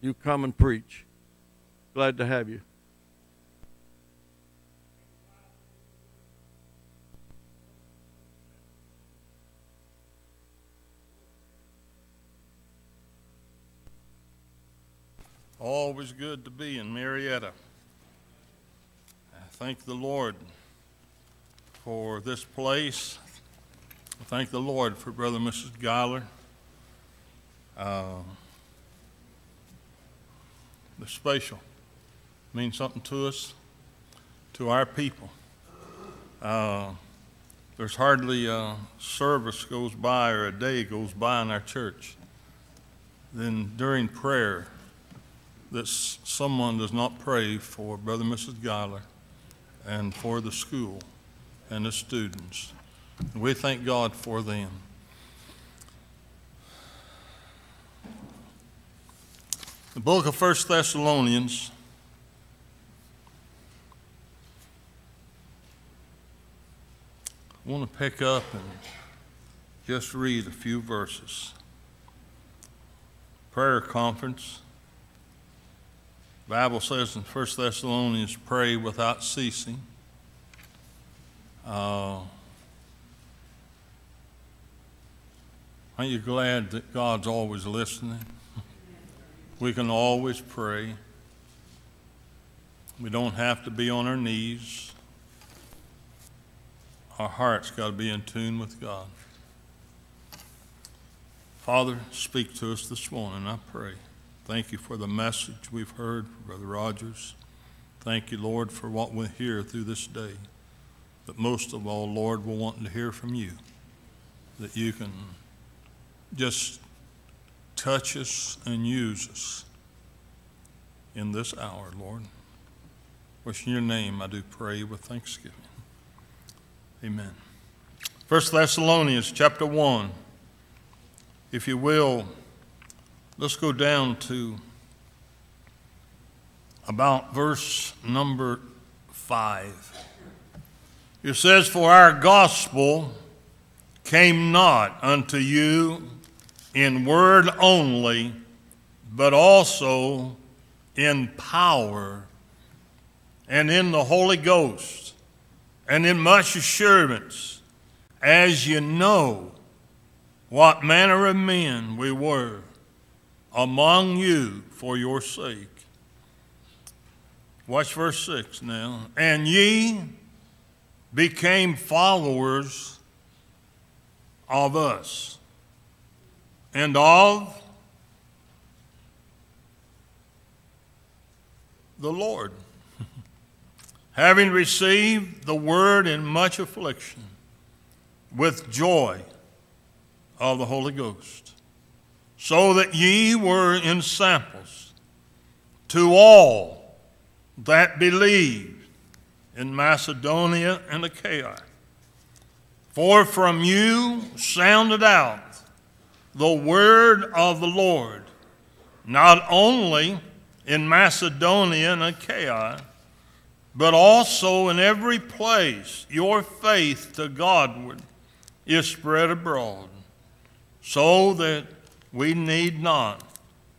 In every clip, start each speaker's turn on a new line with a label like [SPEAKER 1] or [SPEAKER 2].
[SPEAKER 1] you come and preach. Glad to have you.
[SPEAKER 2] Always good to be in Marietta. I thank the Lord for this place. I thank the Lord for Brother and Mrs. Geiler. Uh, the special means something to us, to our people. Uh, there's hardly a service goes by or a day goes by in our church. Then during prayer, that someone does not pray for Brother and Mrs. Geiler and for the school and the students. We thank God for them. The book of First Thessalonians. I want to pick up and just read a few verses. Prayer conference. Bible says in 1 Thessalonians, pray without ceasing. Uh, aren't you glad that God's always listening? We can always pray. We don't have to be on our knees. Our heart's got to be in tune with God. Father, speak to us this morning, I pray. Thank you for the message we've heard Brother Rogers. Thank you, Lord, for what we hear through this day. But most of all, Lord, we're wanting to hear from you, that you can just touch us and use us in this hour, Lord. In your name I do pray with thanksgiving. Amen. First Thessalonians chapter 1. If you will, let's go down to about verse number 5. It says, For our gospel came not unto you in word only, but also in power and in the Holy Ghost and in much assurance, as you know what manner of men we were among you for your sake. Watch verse 6 now. And ye became followers of us and of the Lord, having received the word in much affliction with joy of the Holy Ghost, so that ye were ensamples to all that believed in Macedonia and Achaia. For from you sounded out the word of the Lord, not only in Macedonia and Achaia, but also in every place your faith to Godward is spread abroad, so that we need not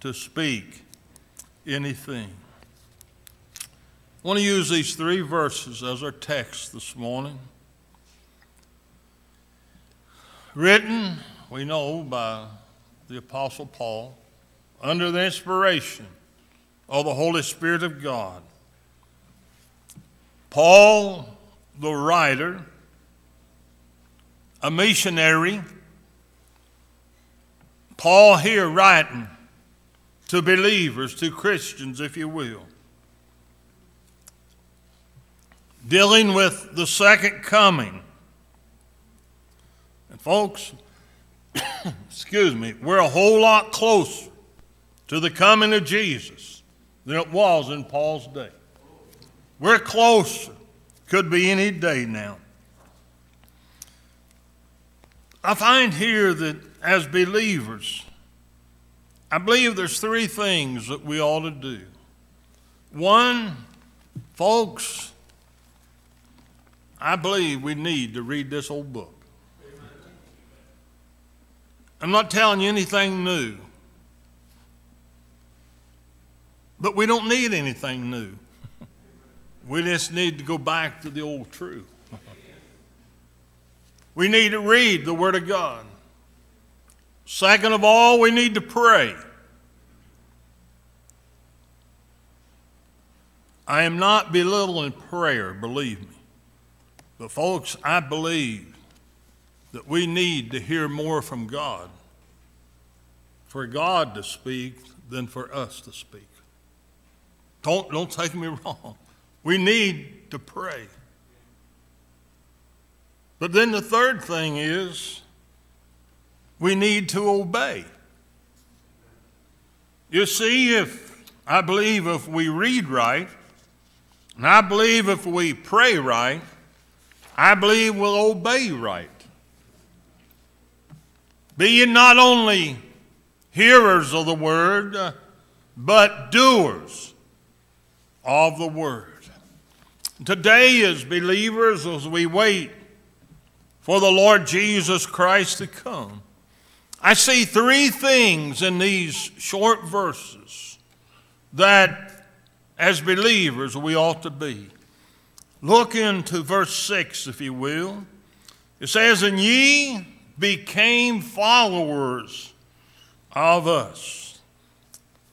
[SPEAKER 2] to speak anything. I want to use these three verses as our text this morning. Written, we know, by the Apostle Paul, under the inspiration of the Holy Spirit of God. Paul, the writer, a missionary, Paul here writing to believers, to Christians, if you will, dealing with the second coming. And, folks, excuse me, we're a whole lot closer to the coming of Jesus than it was in Paul's day. We're closer. Could be any day now. I find here that as believers, I believe there's three things that we ought to do. One, folks, I believe we need to read this old book. I'm not telling you anything new. But we don't need anything new. We just need to go back to the old truth. We need to read the Word of God. Second of all, we need to pray. I am not belittling prayer, believe me. But, folks, I believe that we need to hear more from God for God to speak than for us to speak. Don't, don't take me wrong. We need to pray. But then the third thing is we need to obey. You see, if I believe if we read right, and I believe if we pray right, I believe we'll obey right. Be ye not only hearers of the word, uh, but doers of the word. Today, as believers, as we wait for the Lord Jesus Christ to come, I see three things in these short verses that, as believers, we ought to be. Look into verse 6, if you will. It says, And ye became followers of us.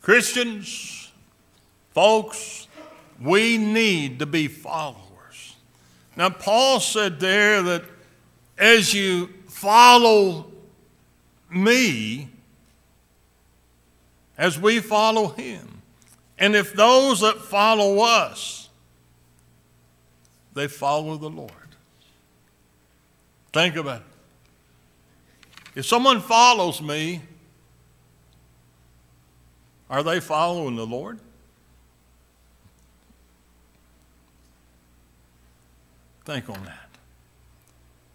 [SPEAKER 2] Christians, folks, we need to be followers. Now, Paul said there that as you follow me, as we follow him, and if those that follow us, they follow the Lord. Think about it. If someone follows me, are they following the Lord? Think on that.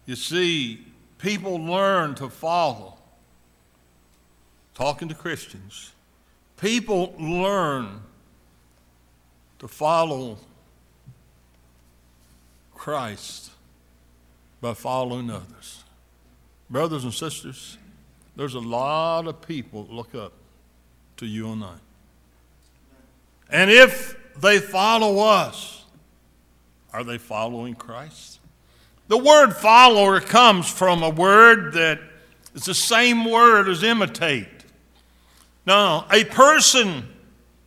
[SPEAKER 2] You see, people learn to follow. Talking to Christians, people learn to follow Christ by following others. Brothers and sisters, there's a lot of people that look up to you and I. And if they follow us, are they following Christ? The word follower comes from a word that is the same word as imitate. Now, a person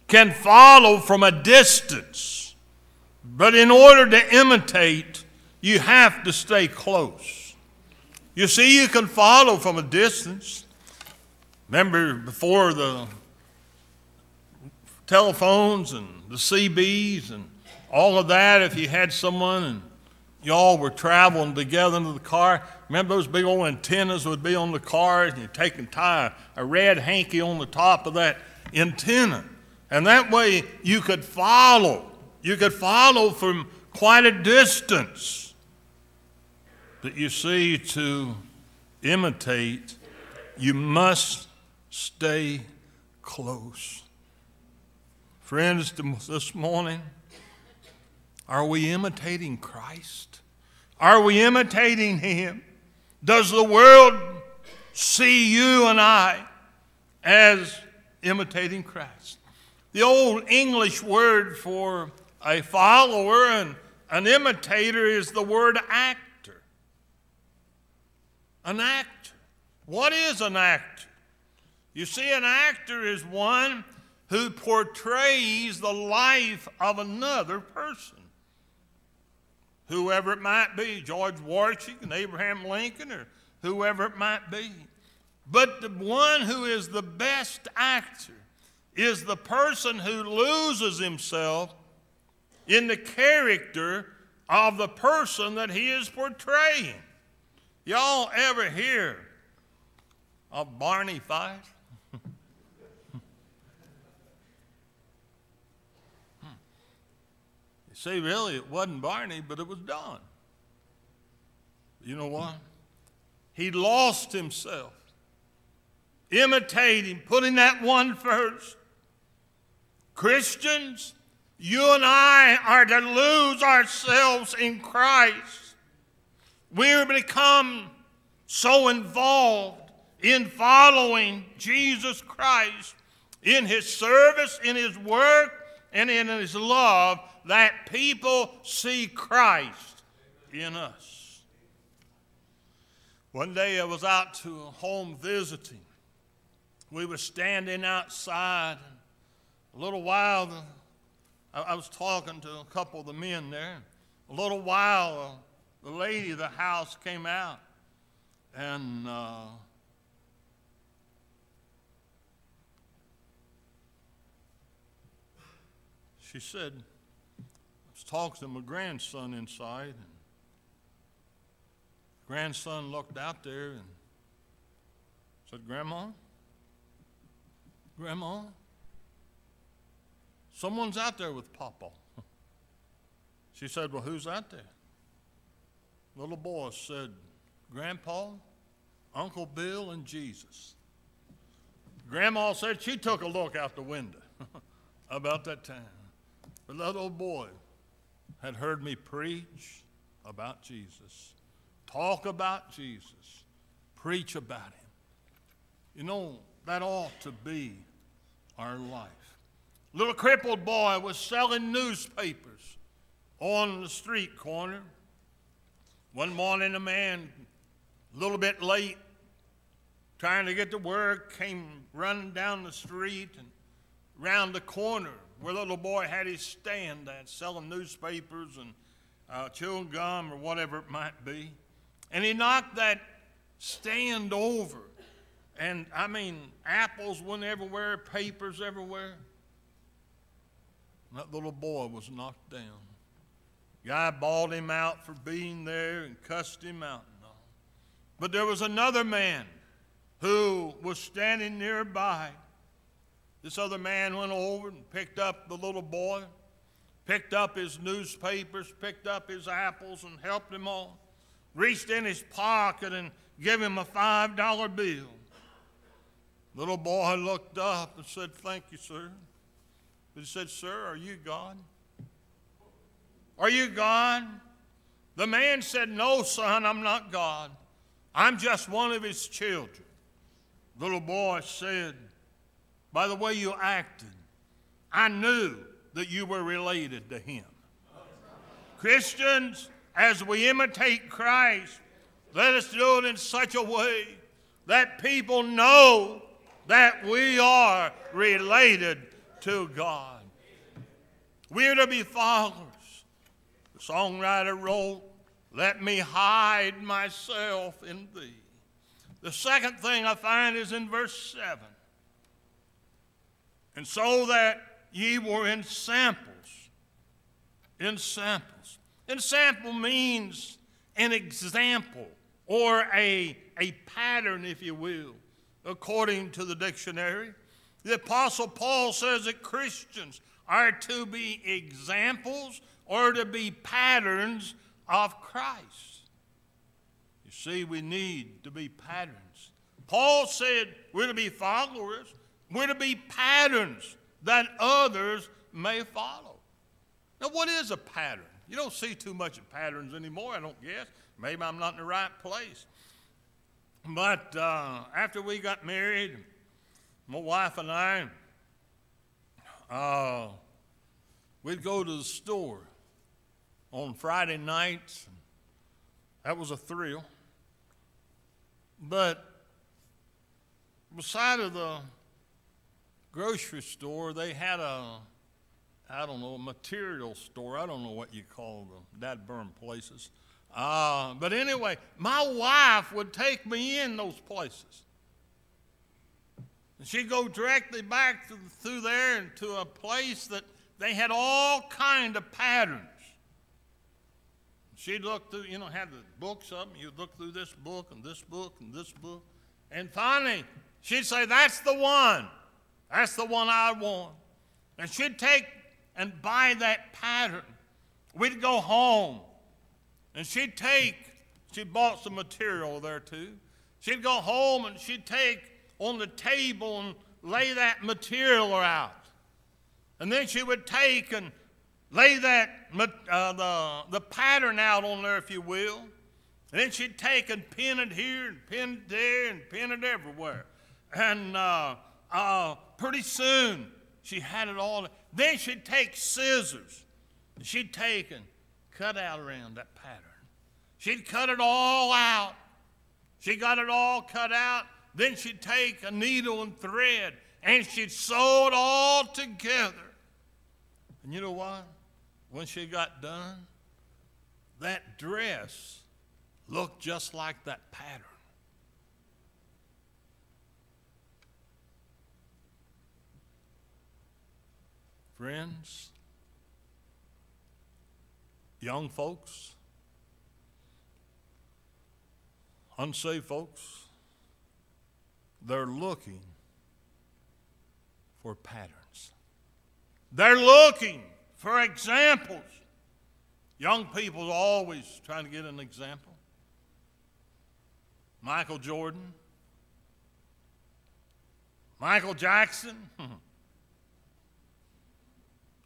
[SPEAKER 2] can follow from a distance, but in order to imitate, you have to stay close. You see, you can follow from a distance. Remember before the telephones and the CBs and all of that, if you had someone and y'all were traveling together in the car, remember those big old antennas would be on the cars, and you take and tie a red hanky on the top of that antenna. And that way you could follow. You could follow from quite a distance. But you see, to imitate, you must stay close. Friends, this morning, are we imitating Christ? Are we imitating Him? Does the world see you and I as imitating Christ? The old English word for a follower and an imitator is the word actor. An actor. What is an actor? You see, an actor is one who portrays the life of another person whoever it might be, George Washington, Abraham Lincoln, or whoever it might be. But the one who is the best actor is the person who loses himself in the character of the person that he is portraying. Y'all ever hear of Barney Fife? See, really, it wasn't Barney, but it was Don. You know what? He lost himself, imitating, putting that one first. Christians, you and I are to lose ourselves in Christ. We become so involved in following Jesus Christ in his service, in his work, and in his love that people see Christ in us. One day I was out to a home visiting. We were standing outside. A little while, I was talking to a couple of the men there. A little while, the lady of the house came out and uh, she said, I was talking to my grandson inside, and grandson looked out there and said, Grandma, Grandma, someone's out there with Papa. She said, Well, who's out there? Little boy said, Grandpa, Uncle Bill, and Jesus. Grandma said she took a look out the window about that time. But that old boy had heard me preach about Jesus, talk about Jesus, preach about him. You know, that ought to be our life. Little crippled boy was selling newspapers on the street corner. One morning, a man, a little bit late, trying to get to work, came running down the street and round the corner where the little boy had his stand at, selling newspapers and uh, chewing gum or whatever it might be. And he knocked that stand over. And I mean, apples went everywhere, papers everywhere. that little boy was knocked down. Guy bawled him out for being there and cussed him out and all. But there was another man who was standing nearby this other man went over and picked up the little boy, picked up his newspapers, picked up his apples, and helped him on. Reached in his pocket and gave him a $5 bill. Little boy looked up and said, Thank you, sir. But he said, Sir, are you God? Are you God? The man said, No, son, I'm not God. I'm just one of his children. The little boy said, by the way you acted, I knew that you were related to him. Christians, as we imitate Christ, let us do it in such a way that people know that we are related to God. We are to be followers. Songwriter wrote, Let me hide myself in thee. The second thing I find is in verse 7. And so that ye were ensamples. In samples. Ensample means an example or a, a pattern, if you will, according to the dictionary. The Apostle Paul says that Christians are to be examples or to be patterns of Christ. You see, we need to be patterns. Paul said we're to be followers, we're to be patterns that others may follow. Now, what is a pattern? You don't see too much of patterns anymore, I don't guess. Maybe I'm not in the right place. But uh, after we got married, my wife and I, uh, we'd go to the store on Friday nights. That was a thrill. But beside of the grocery store, they had a, I don't know, a material store. I don't know what you call them, that burn places. Uh, but anyway, my wife would take me in those places. And she'd go directly back to, through there into a place that they had all kind of patterns. She'd look through, you know, have the books up, and you'd look through this book and this book and this book. And finally, she'd say, That's the one. That's the one I want. And she'd take and buy that pattern. We'd go home and she'd take, she bought some material there too. She'd go home and she'd take on the table and lay that material out. And then she would take and lay that uh, the, the pattern out on there, if you will. And then she'd take and pin it here and pin it there and pin it everywhere. And uh, uh, pretty soon she had it all. Then she'd take scissors. She'd take and cut out around that pattern. She'd cut it all out. She got it all cut out. Then she'd take a needle and thread and she'd sew it all together. And you know what? When she got done, that dress looked just like that pattern. Friends, young folks, unsaved folks, they're looking for patterns. They're looking for examples. Young people are always trying to get an example. Michael Jordan, Michael Jackson,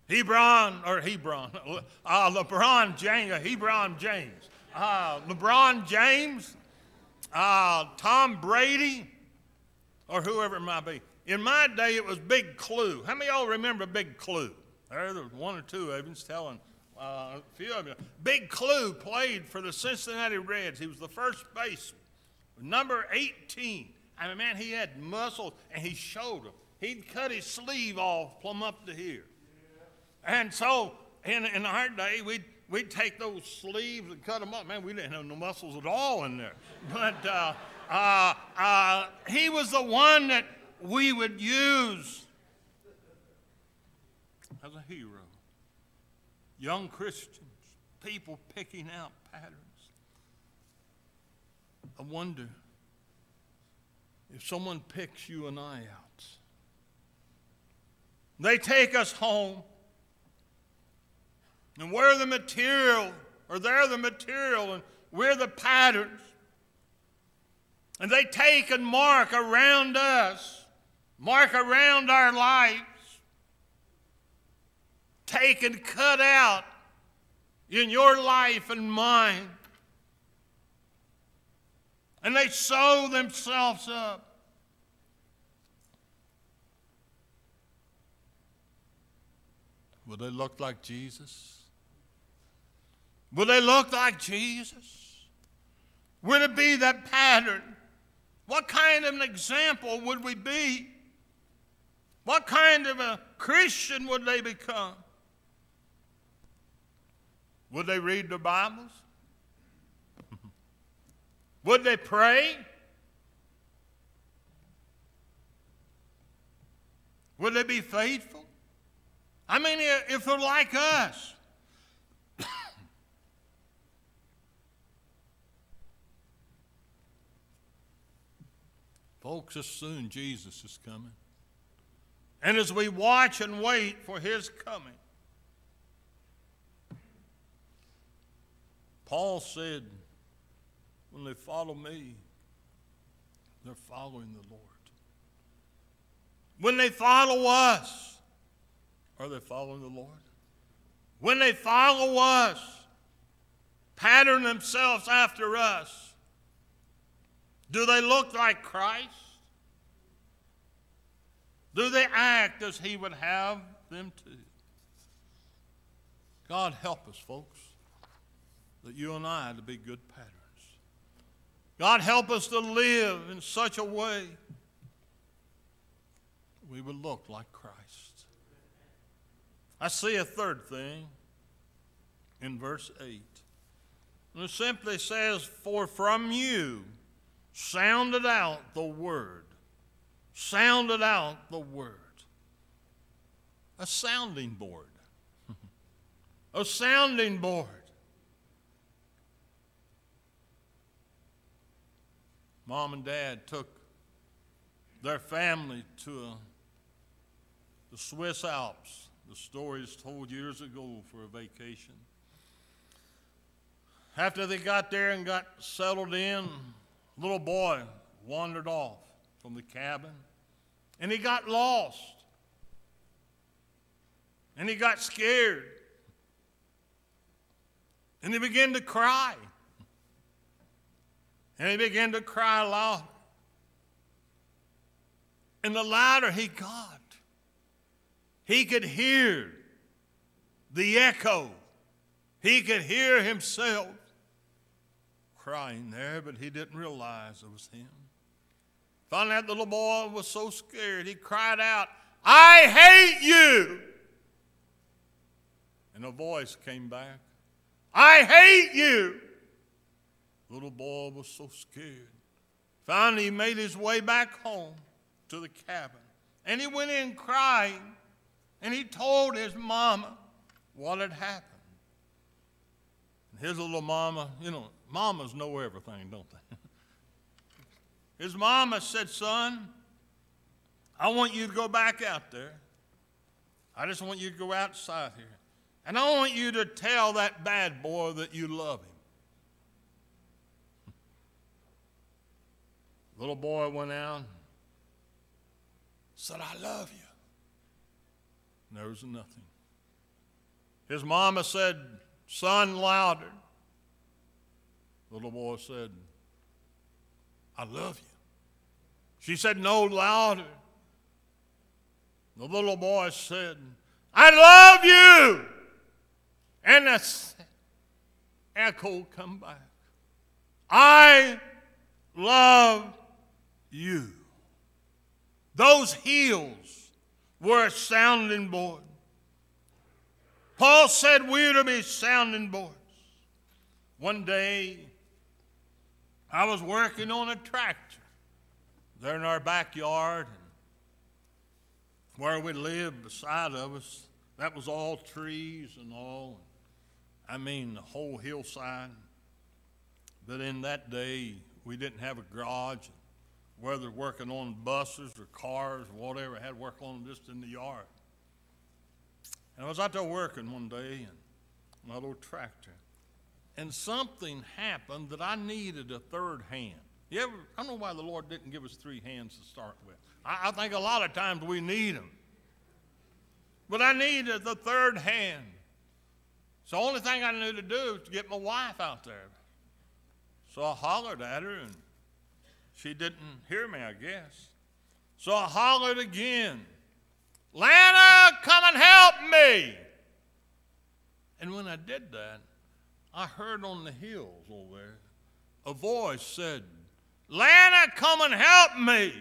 [SPEAKER 2] Hebron, or Hebron, uh, LeBron James, Hebron James, uh, LeBron James, uh, Tom Brady, or whoever it might be. In my day, it was Big Klu. How many of y'all remember Big Klu? There was one or two of you telling uh, a few of you. Big Klu played for the Cincinnati Reds. He was the first baseman, number 18. I mean, man, he had muscles and he showed them. He'd cut his sleeve off plumb up to here. And so in, in our day, we'd, we'd take those sleeves and cut them up. Man, we didn't have no muscles at all in there. But uh, uh, uh, he was the one that we would use as a hero. Young Christians, people picking out patterns. I wonder if someone picks you and I out. They take us home, and we're the material, or they're the material, and we're the patterns. And they take and mark around us mark around our lives, take and cut out in your life and mine. And they sew themselves up. Will they look like Jesus? Will they look like Jesus? Will it be that pattern? What kind of an example would we be? What kind of a Christian would they become? Would they read their Bibles? would they pray? Would they be faithful? I mean, if they're like us, folks, as soon Jesus is coming. And as we watch and wait for his coming, Paul said, when they follow me, they're following the Lord. When they follow us, are they following the Lord? When they follow us, pattern themselves after us, do they look like Christ? Do they act as He would have them to? God help us, folks, that you and I to be good patterns. God help us to live in such a way we would look like Christ. I see a third thing in verse 8. And it simply says, For from you sounded out the word sounded out the word. A sounding board. a sounding board. Mom and dad took their family to a, the Swiss Alps. The story is told years ago for a vacation. After they got there and got settled in, little boy wandered off from the cabin. And he got lost. And he got scared. And he began to cry. And he began to cry loud. And the louder he got, He could hear the echo. He could hear himself crying there, but he didn't realize it was him. Finally, that little boy was so scared, he cried out, I hate you. And a voice came back, I hate you. Little boy was so scared. Finally, he made his way back home to the cabin. And he went in crying. And he told his mama what had happened. And his little mama, you know, mamas know everything, don't they? his mama said, Son, I want you to go back out there. I just want you to go outside here. And I want you to tell that bad boy that you love him. Little boy went out, said, I love you. And there was nothing. His mama said, Son, louder. Little boy said, I love you. She said, No, louder. The little boy said, I love you. And the echo come back. I love you. Those heels were a sounding board. Paul said we're to be sounding boards. One day, I was working on a tractor there in our backyard, and where we lived beside of us, that was all trees and all. I mean, the whole hillside. But in that day, we didn't have a garage whether working on buses or cars or whatever, I had to work on them just in the yard. And I was out there working one day in my little tractor, and something happened that I needed a third hand. You ever, I don't know why the Lord didn't give us three hands to start with. I, I think a lot of times we need them. But I needed the third hand. So the only thing I knew to do was to get my wife out there. So I hollered at her and she didn't hear me, I guess. So I hollered again, Lana, come and help me. And when I did that, I heard on the hills over there a voice said, Lana, come and help me.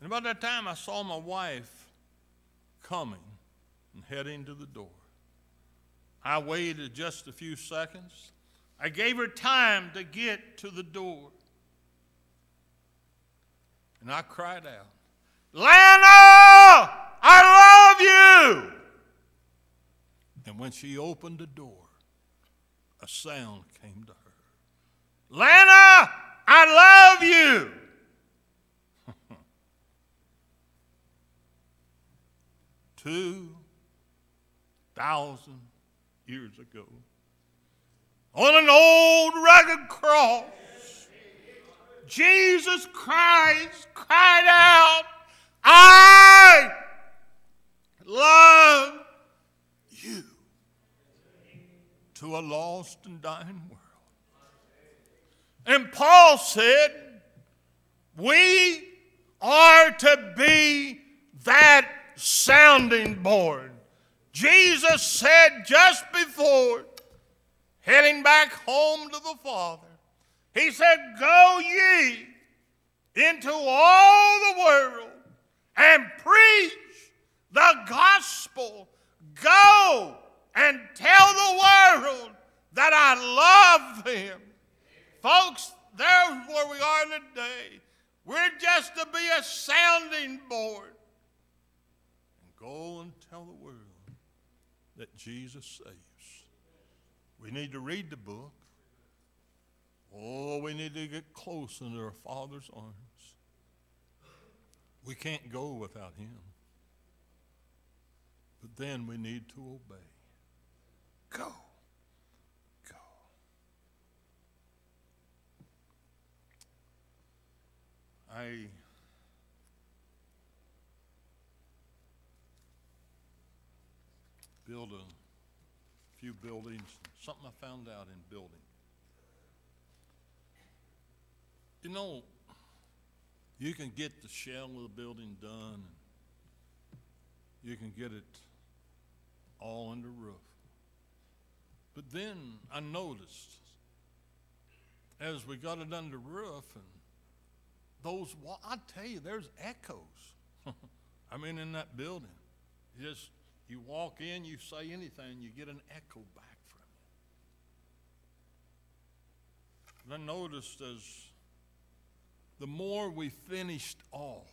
[SPEAKER 2] And about that time, I saw my wife coming and heading to the door. I waited just a few seconds. I gave her time to get to the door. And I cried out, Lana, I love you. And when she opened the door, a sound came to her Lana, I love you. Two thousand years ago, on an old rugged cross, Jesus Christ cried out, I love you to a lost and dying world. And Paul said, We are to be that sounding board. Jesus said just before heading back home to the Father, he said, Go ye into all the world and preach the gospel. Go and tell the world that I love them. Folks, there's where we are today. We're just to be a sounding board. And go and tell the world that Jesus saves. We need to read the book. Oh, we need to get close into our Father's arms. We can't go without Him. But then we need to obey. Go. Go. I build a few buildings, something I found out in building. You know, you can get the shell of the building done, you can get it all under roof. But then I noticed as we got it under roof and those wa- I tell you, there's echoes. I mean, in that building, you just you walk in, you say anything, you get an echo back from it. And I noticed as the more we finished off,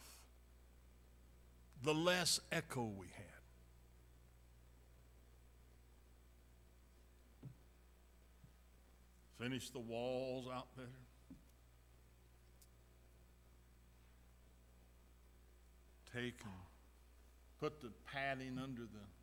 [SPEAKER 2] the less echo we had. Finish the walls out there. Take and put the padding under the